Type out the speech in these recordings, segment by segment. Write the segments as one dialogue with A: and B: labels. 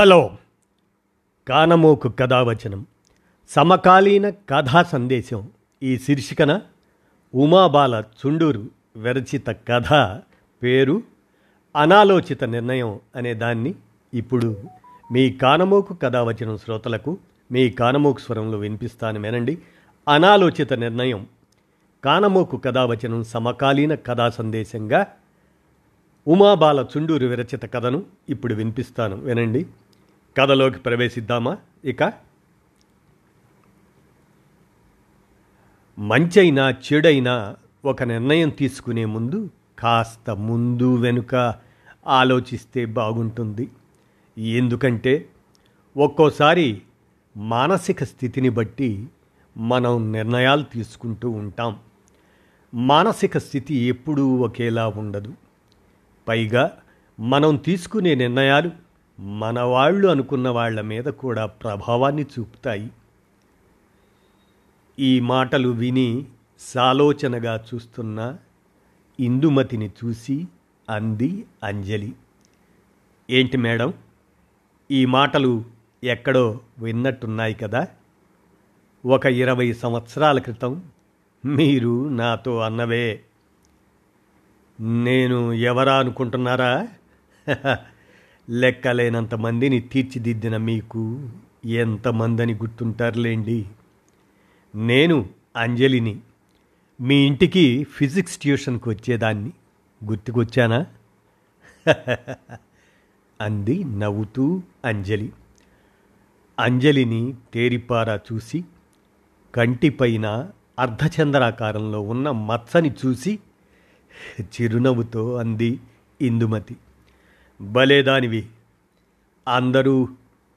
A: Hello కానమోకు కథావచనం సమకాలీన కథా సందేశం ఈ శీర్షికన ఉమాబాల చుండూరు విరచిత కథ పేరు అనాలోచిత నిర్ణయం అనే దాన్ని ఇప్పుడు మీ కానమోకు కథావచనం శ్రోతలకు మీ కానమోకు స్వరంలో వినిపిస్తాను వినండి. అనాలోచిత నిర్ణయం కానమోకు కథావచనం సమకాలీన కథా సందేశంగా ఉమాబాల చుండూరు విరచిత కథను ఇప్పుడు వినిపిస్తాను వినండి. కథలోకి ప్రవేశిద్దామా? ఇక? మంచైనా చెడైనా ఒక నిర్ణయం తీసుకునే ముందు కాస్త ముందు వెనుక ఆలోచిస్తే బాగుంటుంది. ఎందుకంటే ఒక్కోసారి మానసిక స్థితిని బట్టి మనం నిర్ణయాలు తీసుకుంటూ ఉంటాం. మానసిక స్థితి ఎప్పుడూ ఒకేలా ఉండదు. పైగా మనం తీసుకునే నిర్ణయాలు మన వాళ్ళు అనుకున్న వాళ్ళ మీద కూడా ప్రభావాన్ని చూపుతాయి. ఈ మాటలు విని సాలోచనగా చూస్తున్న ఇందుమతిని చూసి అంది అంజలి. ఏంటి మేడం? ఈ మాటలు ఎక్కడో విన్నట్టున్నాయి కదా? ఒక ఇరవై సంవత్సరాల క్రితం మీరు నాతో అన్నవే. నేను ఎవరా అనుకుంటున్నారా? లెక్కలేనంత మందిని తీర్చిదిద్దిన మీకు ఎంతమందని గుర్తుంటారులేండి. నేను అంజలిని మీ ఇంటికి ఫిజిక్స్ ట్యూషన్కి వచ్చేదాన్ని. గుర్తుకొచ్చానా? అంది నవ్వుతూ అంజలి. అంజలిని తేరిపారా చూసి కంటిపైన అర్ధచంద్రాకారంలో ఉన్న మచ్చని చూసి చిరునవ్వుతో అంది ఇందుమతి. భలేదానివి. అందరూ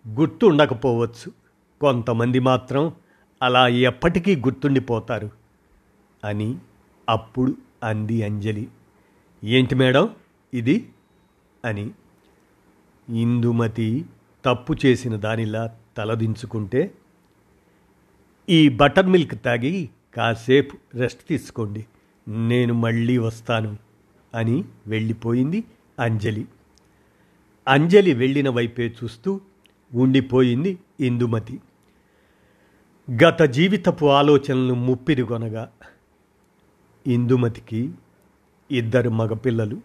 A: గుర్తుండకపోవచ్చు. కొంతమంది మాత్రం అలా ఎప్పటికీ గుర్తుండిపోతారు అని అప్పుడు అంది అంజలి. ఏంటి మేడం ఇది? అని. ఇందుమతి తప్పు చేసిన దానిలా తలదించుకుంటే ఈ బటర్ మిల్క్ తాగి కాసేపు రెస్ట్ తీసుకోండి. నేను మళ్ళీ వస్తాను అని వెళ్ళిపోయింది అంజలి. అంజలి వెళ్ళిన వైపే చూస్తూ ఉండిపోయింది ఇందుమతి. గత జీవితపు ఆలోచనలు ముప్పిరిగొనగా ఇందుమతికి ఇద్దరు మగపిల్లలు.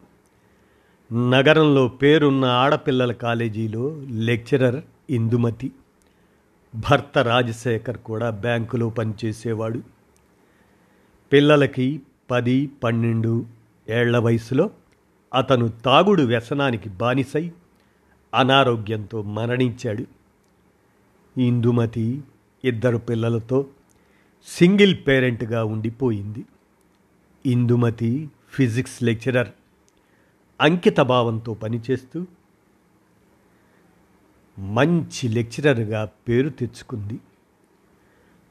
A: నగరంలో పేరున్న ఆడపిల్లల కాలేజీలో లెక్చరర్ ఇందుమతి. భర్త రాజశేఖర్ కూడా బ్యాంకులో పనిచేసేవాడు. పిల్లలకి పది పన్నెండు ఏళ్ళ వయసులో అతను తాగుడు వ్యసనానికి బానిసై అనారోగ్యంతో మరణించాడు. ఇందుమతి ఇద్దరు పిల్లలతో సింగిల్ పేరెంట్గా ఉండిపోయింది. ఇందుమతి ఫిజిక్స్ లెక్చరర్ అంకితభావంతో పనిచేస్తూ మంచి లెక్చరర్గా పేరు తెచ్చుకుంది.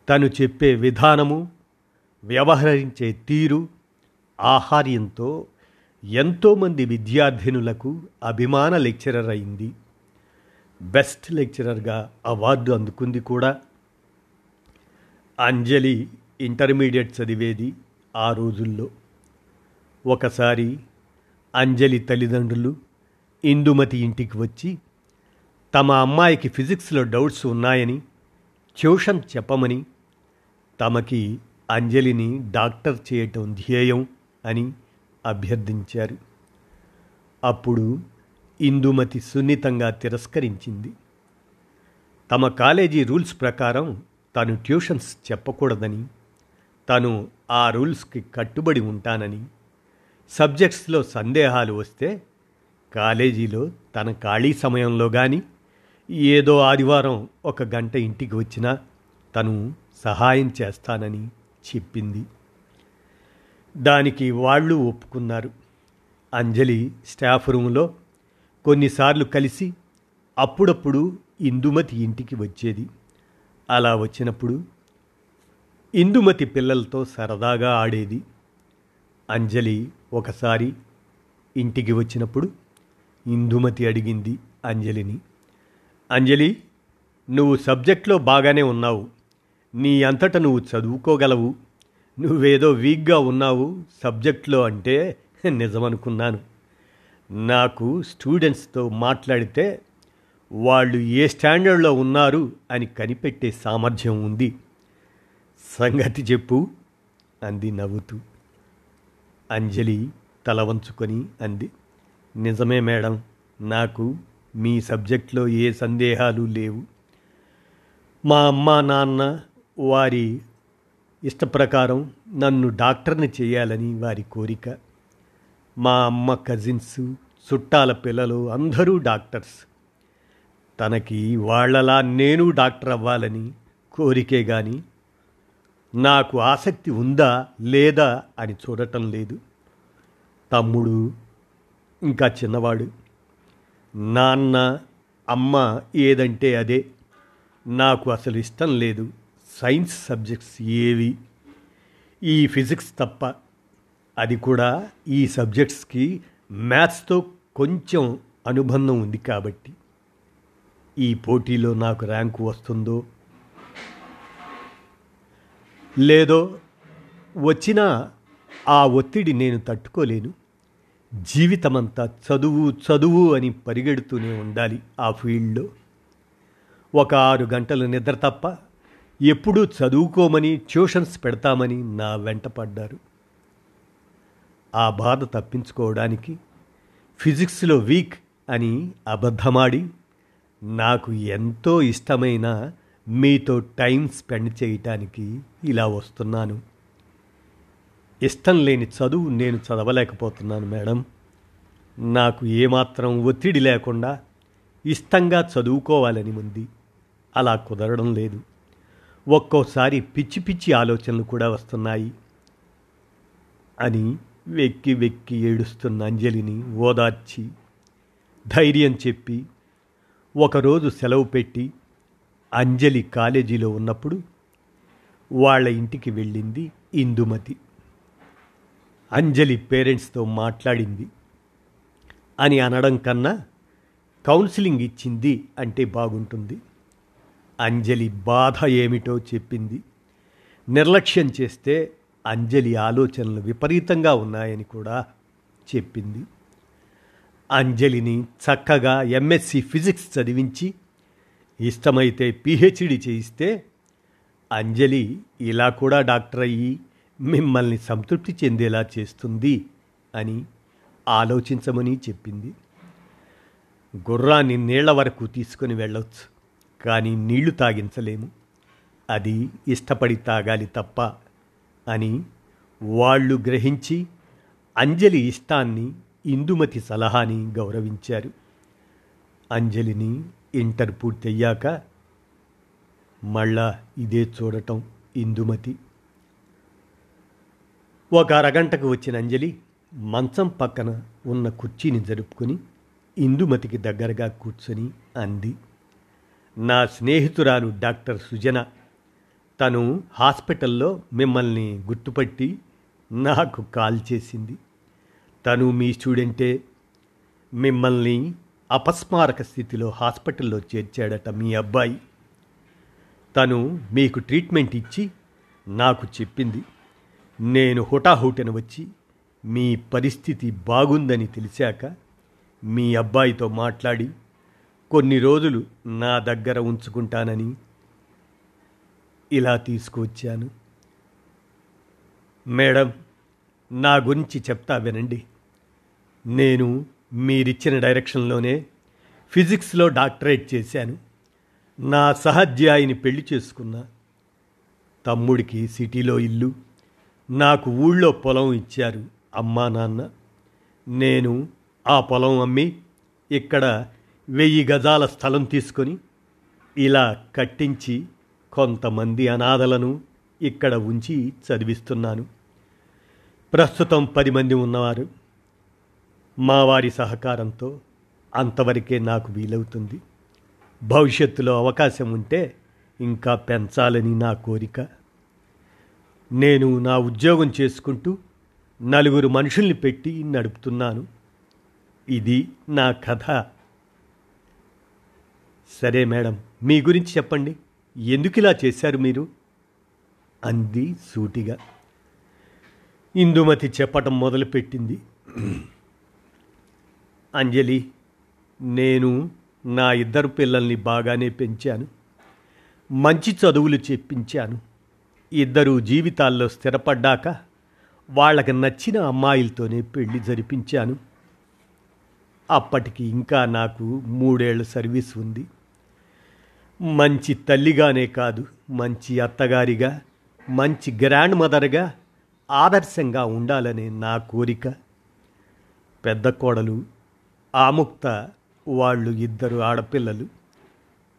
A: తను చెప్పే విధానము వ్యవహరించే తీరు ఆహార్యంతో ఎంతోమంది విద్యార్థినులకు అభిమాన లెక్చరర్ అయింది. బెస్ట్ లెక్చరర్గా అవార్డు అందుకుంది కూడా. అంజలి ఇంటర్మీడియట్ చదివేది ఆ రోజుల్లో. ఒకసారి అంజలి తల్లిదండ్రులు ఇందుమతి ఇంటికి వచ్చి తమ అమ్మాయికి ఫిజిక్స్లో డౌట్స్ ఉన్నాయని ట్యూషన్ చెప్పమని తమకి అంజలిని డాక్టర్ చేయటం ధ్యేయం అని అభ్యర్థించారు. అప్పుడు ఇందుమతి సున్నితంగా తిరస్కరించింది. తమ కాలేజీ రూల్స్ ప్రకారం తను ట్యూషన్స్ చెప్పకూడదని తను ఆ రూల్స్కి కట్టుబడి ఉంటానని సబ్జెక్ట్స్లో సందేహాలు వస్తే కాలేజీలో తన ఖాళీ సమయంలో కానీ ఏదో ఆదివారం ఒక గంట ఇంటికి వచ్చినా తను సహాయం చేస్తానని చెప్పింది. దానికి వాళ్ళు ఒప్పుకున్నారు. అంజలి స్టాఫ్ రూమ్లో కొన్నిసార్లు కలిసి అప్పుడప్పుడు ఇందుమతి ఇంటికి వచ్చేది. అలా వచ్చినప్పుడు ఇందుమతి పిల్లలతో సరదాగా ఆడేది. అంజలి ఒకసారి ఇంటికి వచ్చినప్పుడు ఇందుమతి అడిగింది అంజలిని. అంజలి నువ్వు సబ్జెక్ట్లో బాగానే ఉన్నావు. నీ అంతట నువ్వు చదువుకోగలవు. నువ్వేదో వీక్గా ఉన్నావు సబ్జెక్ట్లో అంటే నిజమనుకున్నాను. నాకు స్టూడెంట్స్తో మాట్లాడితే వాళ్ళు ఏ స్టాండర్డ్లో ఉన్నారు అని కనిపెట్టే సామర్థ్యం ఉంది. సంగతి చెప్పు అంది నవ్వుతూ. అంజలి తల వంచుకొని అంది నిజమే మేడం నాకు మీ సబ్జెక్ట్లో ఏ సందేహాలు లేవు. మా అమ్మ నాన్న వారి ఇష్టప్రకారం నన్ను డాక్టర్ని చేయాలని వారి కోరిక. మా అమ్మ కజిన్స్ చుట్టాల పిల్లలు అందరూ డాక్టర్స్. తనకి వాళ్ళలా నేను డాక్టర్ అవ్వాలని కోరికే కానీ నాకు ఆసక్తి ఉందా లేదా అని చూడటం లేదు. తమ్ముడు ఇంకా చిన్నవాడు. నాన్న అమ్మ ఏదంటే అదే. నాకు అసలు ఇష్టం లేదు. సైన్స్ సబ్జెక్ట్స్ ఏవి? ఈ ఫిజిక్స్ తప్ప అది కూడా ఈ సబ్జెక్ట్స్కి మ్యాథ్స్తో కొంచెం అనుబంధం ఉంది కాబట్టి. ఈ పోటీలో నాకు ర్యాంకు వస్తుందో? లేదో వచ్చినా ఆ ఒత్తిడి నేను తట్టుకోలేను. జీవితమంతా చదువు చదువు అని పరిగెడుతూనే ఉండాలి ఆ ఫీల్డ్లో. ఒక ఆరు గంటలు నిద్ర తప్ప ఎప్పుడూ చదువుకోమని ట్యూషన్స్ పెడతామని నా వెంట పడ్డారు. ఆ బాధ తప్పించుకోవడానికి ఫిజిక్స్లో వీక్ అని అబద్ధమాడి నాకు ఎంతో ఇష్టమైన మీతో టైం స్పెండ్ చేయటానికి ఇలా వస్తున్నాను. ఇష్టం లేని చదువు నేను చదవలేకపోతున్నాను మేడం. నాకు ఏమాత్రం ఒత్తిడి లేకుండా ఇష్టంగా చదువుకోవాలని ఉంది. అలా కుదరడం లేదు. ఒక్కోసారి పిచ్చి పిచ్చి ఆలోచనలు కూడా వస్తున్నాయి. అని వెక్కి వెక్కి ఏడుస్తున్న అంజలిని ఓదార్చి ధైర్యం చెప్పి ఒకరోజు సెలవు పెట్టి అంజలి కాలేజీలో ఉన్నప్పుడు వాళ్ళ ఇంటికి వెళ్ళింది ఇందుమతి. అంజలి పేరెంట్స్తో మాట్లాడింది. అని అనడం కన్నా కౌన్సిలింగ్ ఇచ్చింది అంటే బాగుంటుంది. అంజలి బాధ ఏమిటో చెప్పింది. నిర్లక్ష్యం చేస్తే అంజలి ఆలోచనలు విపరీతంగా ఉన్నాయని కూడా చెప్పింది. అంజలిని చక్కగా ఎంఎస్సి ఫిజిక్స్ చదివించి ఇష్టమైతే పిహెచ్డి చేయిస్తే అంజలి ఇలా కూడా డాక్టర్ అయ్యి మిమ్మల్ని సంతృప్తి చెందేలా చేస్తుంది అని ఆలోచించమని చెప్పింది. గుర్రాన్ని నీళ్ళ వరకు తీసుకొని వెళ్ళొచ్చు. కానీ నీళ్ళు తాగించలేము. అది ఇష్టపడి తాగాలి తప్ప అని వాళ్ళు గ్రహించి అంజలి ఇష్టాన్ని ఇందుమతి సలహాని గౌరవించారు. అంజలిని ఇంటర్ పూర్తయ్యాక మళ్ళా ఇదే చూడటం ఇందుమతి. ఒక అరగంటకు వచ్చిన అంజలి మంచం పక్కన ఉన్న కుర్చీని జరుపుకొని ఇందుమతికి దగ్గరగా కూర్చొని అంది. నా స్నేహితురాలు డాక్టర్ సుజన. తను హాస్పిటల్లో మిమ్మల్ని గుర్తుపట్టి నాకు కాల్ చేసింది. తను మీ స్టూడెంటే. మిమ్మల్ని అపస్మారక స్థితిలో హాస్పిటల్లో చేర్చాడట మీ అబ్బాయి. తను మీకు ట్రీట్మెంట్ ఇచ్చి నాకు చెప్పింది. నేను హుటాహుటన వచ్చి మీ పరిస్థితి బాగుందని తెలిసాక మీ అబ్బాయితో మాట్లాడి కొన్ని రోజులు నా దగ్గర ఉంచుకుంటానని ఇలా తీసుకువచ్చాను. మేడం నా గురించి చెప్తా వినండి. నేను మీరిచ్చిన డైరెక్షన్లోనే ఫిజిక్స్లో డాక్టరేట్ చేశాను. నా సహధ్యాయిని పెళ్ళి చేసుకున్నా తమ్ముడికి సిటీలో ఇల్లు నాకు ఊళ్ళో పొలం ఇచ్చారు అమ్మా నాన్న. నేను ఆ పొలం అమ్మి ఇక్కడ వెయ్యి గజాల స్థలం తీసుకొని ఇలా కట్టించి కొంతమంది అనాథలను ఇక్కడ ఉంచి చదివిస్తున్నాను. ప్రస్తుతం పది మంది ఉన్నవారు. మా వారి సహకారంతో అంతవరకే నాకు వీలవుతుంది. భవిష్యత్తులో అవకాశం ఉంటే ఇంకా పెంచాలని నా కోరిక. నేను నా ఉద్యోగం చేసుకుంటూ నలుగురు మనుషుల్ని పెట్టి నడుపుతున్నాను. ఇది నా కథ. సరే మేడం మీ గురించి చెప్పండి. ఎందుకు ఇలా చేశారు మీరు? అంది సూటిగా. ఇందుమతి చెప్పటం మొదలుపెట్టింది. అంజలి నేను నా ఇద్దరు పిల్లల్ని బాగానే పెంచాను. మంచి చదువులు చెప్పించాను. ఇద్దరు జీవితాల్లో స్థిరపడ్డాక వాళ్ళకి నచ్చిన అమ్మాయిలతోనే పెళ్ళి జరిపించాను. అప్పటికి ఇంకా నాకు మూడేళ్ళ సర్వీస్ ఉంది. మంచి తల్లిగానే కాదు మంచి అత్తగారిగా మంచి గ్రాండ్ మదర్గా ఆదర్శంగా ఉండాలనే నా కోరిక. పెద్ద కోడలు ఆముక్త వాళ్ళు ఇద్దరు ఆడపిల్లలు.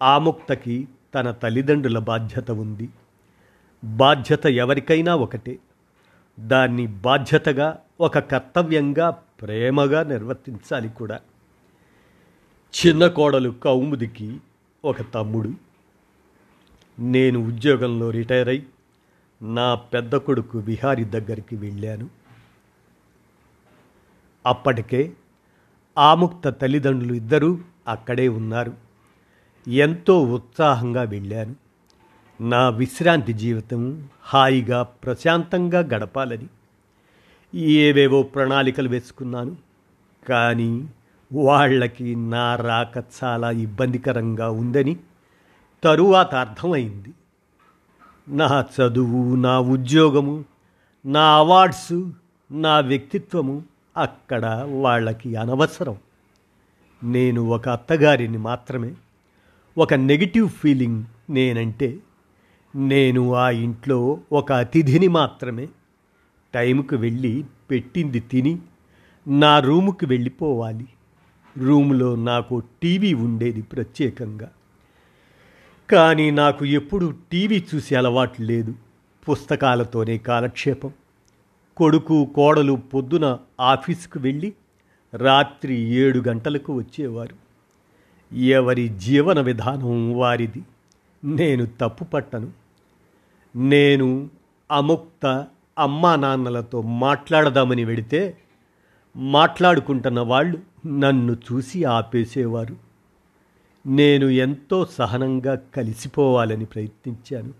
A: ఆముక్తకి తన తల్లిదండ్రుల బాధ్యత ఉంది. బాధ్యత ఎవరికైనా ఒకటే. దాన్ని బాధ్యతగా ఒక కర్తవ్యంగా ప్రేమగా నిర్వర్తించాలి కూడా. చిన్న కోడలు కౌముదికి ఒక తమ్ముడు. నేను ఉద్యోగంలో రిటైర్ అయి నా పెద్ద కొడుకు విహారి దగ్గరికి వెళ్ళాను. అప్పటికే ఆముక్త తల్లిదండ్రులు ఇద్దరూ అక్కడే ఉన్నారు. ఎంతో ఉత్సాహంగా వెళ్ళాను. నా విశ్రాంతి జీవితం హాయిగా ప్రశాంతంగా గడపాలని. ఏవేవో ప్రణాళికలు వేసుకున్నాను. కానీ వాళ్ళకి నా రాక చాలా ఇబ్బందికరంగా ఉందని తరువాత అర్థమైంది. నా చదువు నా ఉద్యోగము నా అవార్డ్స్ నా వ్యక్తిత్వము అక్కడ వాళ్ళకి అనవసరం. నేను ఒక అత్తగారిని మాత్రమే. ఒక నెగిటివ్ ఫీలింగ్ నేనంటే నేను ఆ ఇంట్లో ఒక అతిథిని మాత్రమే. టైంకు వెళ్ళి పెట్టింది తిని నా రూముకి వెళ్ళిపోవాలి. రూములో నాకు టీవీ ఉండేది ప్రత్యేకంగా. కానీ నాకు ఎప్పుడు టీవీ చూసే అలవాటు లేదు. పుస్తకాలతోనే కాలక్షేపం. కొడుకు కోడలు పొద్దున ఆఫీసుకు వెళ్ళి రాత్రి ఏడు గంటలకు వచ్చేవారు. ఎవరి జీవన విధానం వారిది. నేను తప్పు పట్టను. నేను అముక్త అమ్మా నాన్నలతో మాట్లాడదామని వెడితే మాట్లాడుకుంటున్న వాళ్ళు నన్ను చూసి ఆపేసేవారు. నేను ఎంతో సహనంగా కలిసిపోవాలని ప్రయత్నించాను.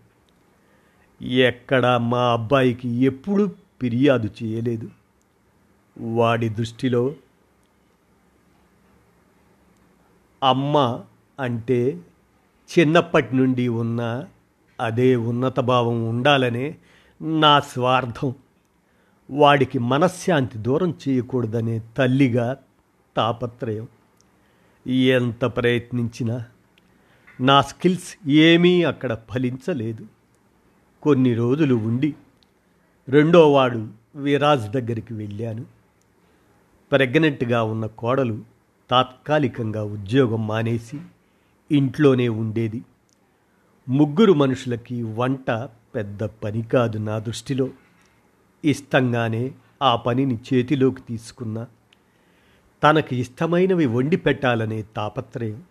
A: ఎక్కడ మా అబ్బాయికి ఎప్పుడూ ఫిర్యాదు చేయలేదు. వాడి దృష్టిలో అమ్మ అంటే చిన్నప్పటి నుండి ఉన్న అదే ఉన్నత భావం ఉండాలనే నా స్వార్థం. వాడికి మనశ్శాంతి దూరం చేయకూడదనే తల్లిగా తాపత్రయం. ఎంత ప్రయత్నించినా నా స్కిల్స్ ఏమీ అక్కడ ఫలించలేదు. కొన్ని రోజులు ఉండి రెండోవాడు విరాజ్ దగ్గరికి వెళ్ళాను. ప్రెగ్నెంట్గా ఉన్న కోడలు తాత్కాలికంగా ఉద్యోగం మానేసి ఇంట్లోనే ఉండేది. ముగ్గురు మనుషులకి వంట పెద్ద పని కాదు నా దృష్టిలో. ఇష్టంగానే ఆ పనిని చేతిలోకి తీసుకున్నా. తనకి ఇష్టమైనవి వండి పెట్టాలనే తాపత్రయం.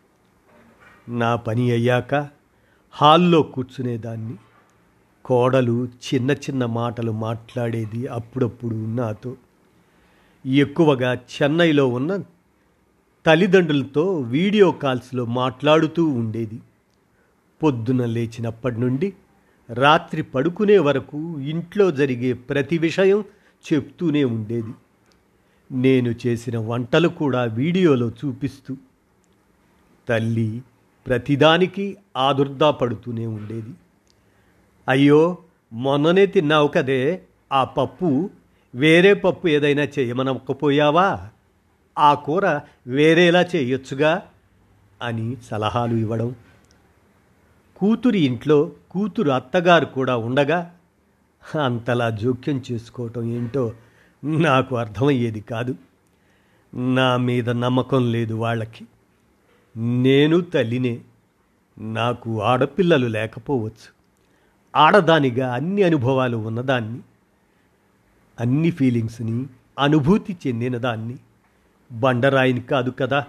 A: నా పని అయ్యాక హాల్లో కూర్చునేదాన్ని. కోడలు చిన్న చిన్న మాటలు మాట్లాడేది అప్పుడప్పుడు నాతో. ఎక్కువగా చెన్నైలో ఉన్న తల్లిదండ్రులతో వీడియో కాల్స్లో మాట్లాడుతూ ఉండేది. పొద్దున లేచినప్పటి నుండి రాత్రి పడుకునే వరకు ఇంట్లో జరిగే ప్రతి విషయం చెప్తూనే ఉండేది. నేను చేసిన వంటలు కూడా వీడియోలో చూపిస్తూ తల్లి ప్రతిదానికి ఆదుర్దా పడుతూనే ఉండేది. అయ్యో మొన్ననే తిన్నావు కదే ఆ పప్పు వేరే పప్పు ఏదైనా చేయమనకపోయావా? ఆ కూర వేరేలా చేయొచ్చుగా? అని సలహాలు ఇవ్వడం. కూతురి ఇంట్లో కూతురు అత్తగారు కూడా ఉండగా అంతలా జోక్యం చేసుకోవటం ఏంటో నాకు అర్థమయ్యేది కాదు. నా మీద నమ్మకం లేదు వాళ్ళకి. నేను తల్లినే. నాకు ఆడపిల్లలు లేకపోవచ్చు. ఆడదానిగా అన్ని అనుభవాలు ఉన్నదాన్ని అన్ని ఫీలింగ్స్ని అనుభూతి చెందిన దాన్ని బండరాయిని కాదు కదా.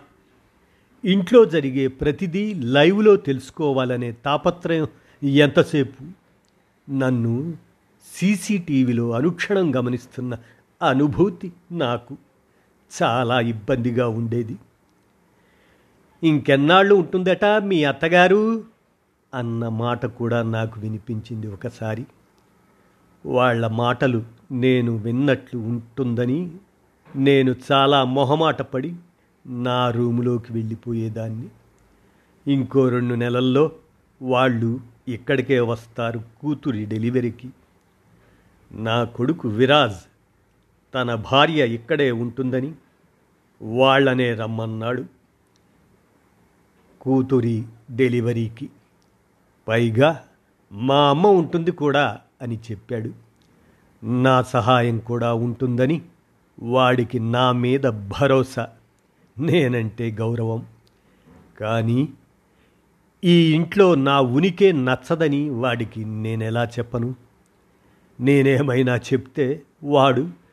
A: ఇంట్లో జరిగే ప్రతిదీ లైవ్లో తెలుసుకోవాలనే తాపత్రయం ఎంతసేపు నన్ను సీసీటీవీలో అనుక్షణం గమనిస్తున్న అనుభూతి నాకు చాలా ఇబ్బందిగా ఉండేది. ఇంకెన్నాళ్ళు ఉంటుందట మీ అత్తగారు? అన్న మాట కూడా నాకు వినిపించింది ఒకసారి. వాళ్ళ మాటలు నేను విన్నట్లు ఉంటుందని నేను చాలా మొహమాట పడి నా రూములోకి వెళ్ళిపోయేదాన్ని. ఇంకో రెండు నెలల్లో వాళ్ళు ఇక్కడికే వస్తారు కూతురి డెలివరీకి. నా కొడుకు విరాజ్ తన భార్య ఇక్కడే ఉంటుందని వాళ్ళనే రమ్మన్నాడు. కూతురి డెలివరీకి పైగా మా అమ్మ ఉంటుంది కూడా అని చెప్పాడు. నా సహాయం కూడా ఉంటుందని వాడికి నా మీద భరోసా. నేనంటే గౌరవం. కానీ ఈ ఇంట్లో నా ఉనికే నచ్చదని వాడికి నేనెలా చెప్పను? నేనేమైనా చెప్తే వాడు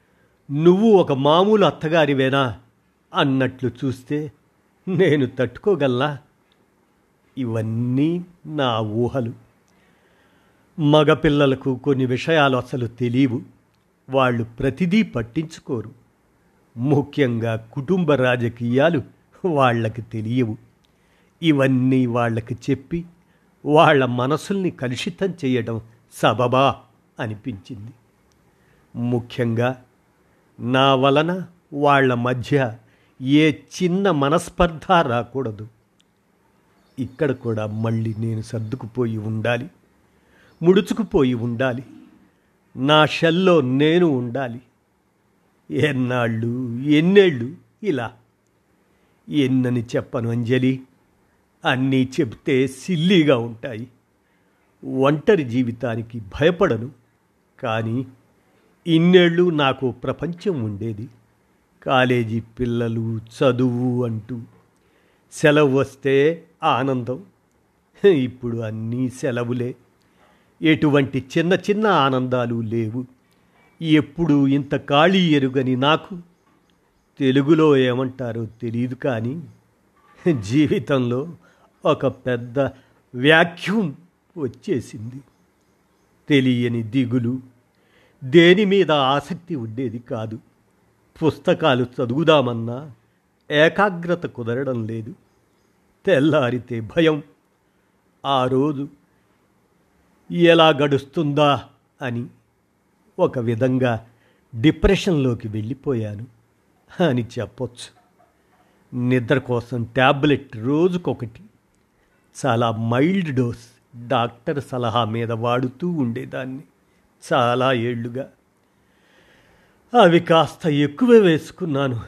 A: నువ్వు ఒక మామూలు అత్తగారివేనా అన్నట్లు చూస్తే నేను తట్టుకోగలనా? ఇవన్నీ నా ఊహలు. మగపిల్లలకు కొన్ని విషయాలు అసలు తెలియవు. వాళ్ళు ప్రతిదీ పట్టించుకోరు. ముఖ్యంగా కుటుంబ రాజకీయాలు వాళ్ళకి తెలియవు. ఇవన్నీ వాళ్ళకి చెప్పి వాళ్ళ మనసుల్ని కలుషితం చేయడం సబబా అనిపించింది. ముఖ్యంగా నా వలన వాళ్ళ మధ్య ఏ చిన్న మనస్పర్ధ రాకూడదు. ఇక్కడ కూడా మళ్ళీ నేను సర్దుకుపోయి ఉండాలి ముడుచుకుపోయి ఉండాలి నా షెల్లో నేను ఉండాలి. ఎన్నాళ్ళు ఎన్నేళ్ళు ఇలా. ఎన్నని చెప్పను అంజలి అన్నీ చెప్తే సిల్లీగా ఉంటాయి. ఒంటరి జీవితానికి భయపడను కానీ ఇన్నేళ్ళు నాకు ప్రపంచం ఉండేది. కాలేజీ పిల్లలు చదువు అంటూ. సెలవు వస్తే ఆనందం. ఇప్పుడు అన్నీ సెలవులే. ఎటువంటి చిన్న చిన్న ఆనందాలు లేవు. ఎప్పుడు ఇంత ఖాళీ ఎరుగని నాకు. తెలుగులో ఏమంటారో తెలియదు కానీ జీవితంలో ఒక పెద్ద వ్యాక్యూమ్ వచ్చేసింది. తెలియని దిగులు దేని మీద ఆసక్తి ఉండేది కాదు. పుస్తకాలు చదువుదామన్నా ఏకాగ్రత కుదరడం లేదు. తెల్లారితే భయం. ఆ రోజు ఎలా గడుస్తుందా అని ఒక విధంగా డిప్రెషన్లోకి వెళ్ళిపోయాను అని చెప్పొచ్చు. నిద్ర కోసం ట్యాబ్లెట్ రోజుకొకటి చాలా మైల్డ్ డోస్ డాక్టర్ సలహా మీద వాడుతూ ఉండేదాన్ని. చాలా ఏళ్ళుగా. అవి కాస్త ఎక్కువ వేసుకున్నాను.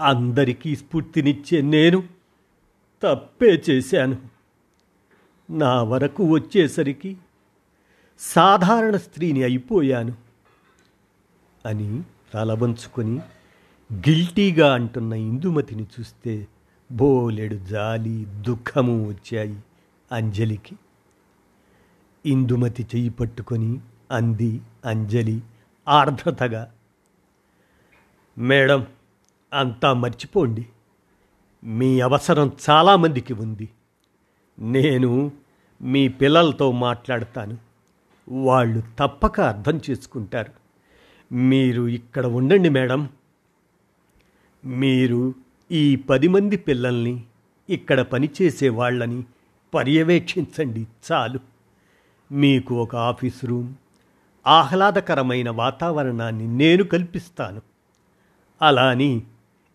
A: అందరికీ స్ఫూర్తినిచ్చే నేను తప్పే చేశాను. నా వరకు వచ్చేసరికి సాధారణ స్త్రీని అయిపోయాను అని తలవంచుకొని గిల్టీగా అంటున్న ఇందుమతిని చూస్తే బోలెడు జాలి దుఃఖము వచ్చాయి అంజలికి. ఇందుమతి చెయ్యి పట్టుకొని అంది అంజలి ఆర్ద్రతగా మేడం అంతా మర్చిపోండి. మీ అవసరం చాలామందికి ఉంది. నేను మీ పిల్లలతో మాట్లాడతాను. వాళ్ళు తప్పక అర్థం చేసుకుంటారు. మీరు ఇక్కడ ఉండండి మేడం. మీరు ఈ పది మంది పిల్లల్ని ఇక్కడ పనిచేసే వాళ్ళని పర్యవేక్షించండి చాలు. మీకు ఒక ఆఫీస్ రూమ్ ఆహ్లాదకరమైన వాతావరణాన్ని నేను కల్పిస్తాను. అలా అని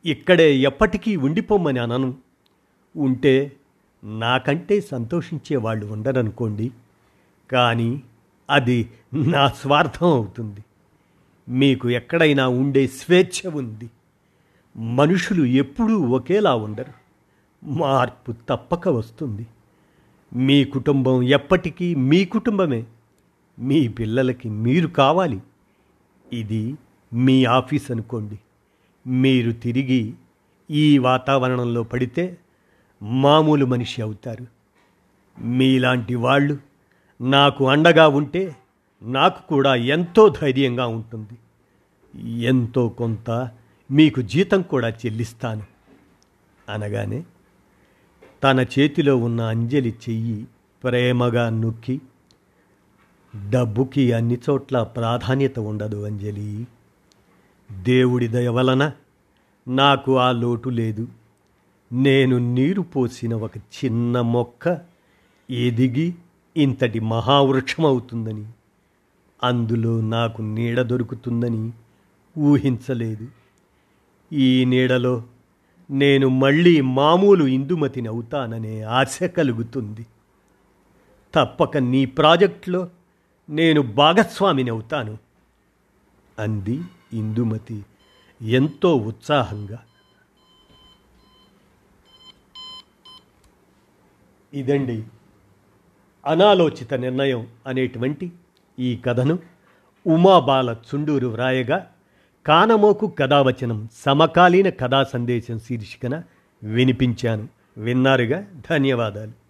A: ఇక్కడే ఎప్పటికీ ఉండిపోమని అనను. ఉంటే నాకంటే సంతోషించే వాళ్ళు ఉండరనుకోండి. కానీ అది నా స్వార్థం అవుతుంది. మీకు ఎక్కడైనా ఉండే స్వేచ్ఛ ఉంది. మనుషులు ఎప్పుడూ ఒకేలా ఉండరు. మార్పు తప్పక వస్తుంది. మీ కుటుంబం ఎప్పటికీ మీ కుటుంబమే. మీ పిల్లలకి మీరు కావాలి. ఇది మీ ఆఫీస్ అనుకోండి. మీరు తిరిగి ఈ వాతావరణంలో పడితే మామూలు మనిషి అవుతారు. మీలాంటి వాళ్ళు నాకు అండగా ఉంటే నాకు కూడా ఎంతో ధైర్యంగా ఉంటుంది. ఎంతో కొంత మీకు జీతం కూడా చెల్లిస్తాను. అనగానే తన చేతిలో ఉన్న అంజలి చెయ్యి ప్రేమగా నొక్కి డబ్బుకి అన్ని చోట్ల ప్రాధాన్యత ఉండదు అంజలి. దేవుడి దయ వలన నాకు ఆ లోటు లేదు. నేను నీరు పోసిన ఒక చిన్న మొక్క ఎదిగి ఇంతటి మహావృక్షమవుతుందని. అందులో నాకు నీడ దొరుకుతుందని ఊహించలేదు. ఈ నీడలో నేను మళ్ళీ మామూలు ఇందుమతిని అవుతాననే ఆశ కలుగుతుంది. తప్పక నీ ప్రాజెక్టులో నేను భాగస్వామిని అవుతాను అంది ఇందుమతి ఎంతో ఉత్సాహంగా. ఇదండి అనాలోచిత నిర్ణయం అనేటువంటి ఈ కథను ఉమాబాల చుండూరు వ్రాయగా కానమోకు కథావచనం సమకాలీన కథా సందేశం శీర్షికన వినిపించాను. విన్నారుగా? ధన్యవాదాలు.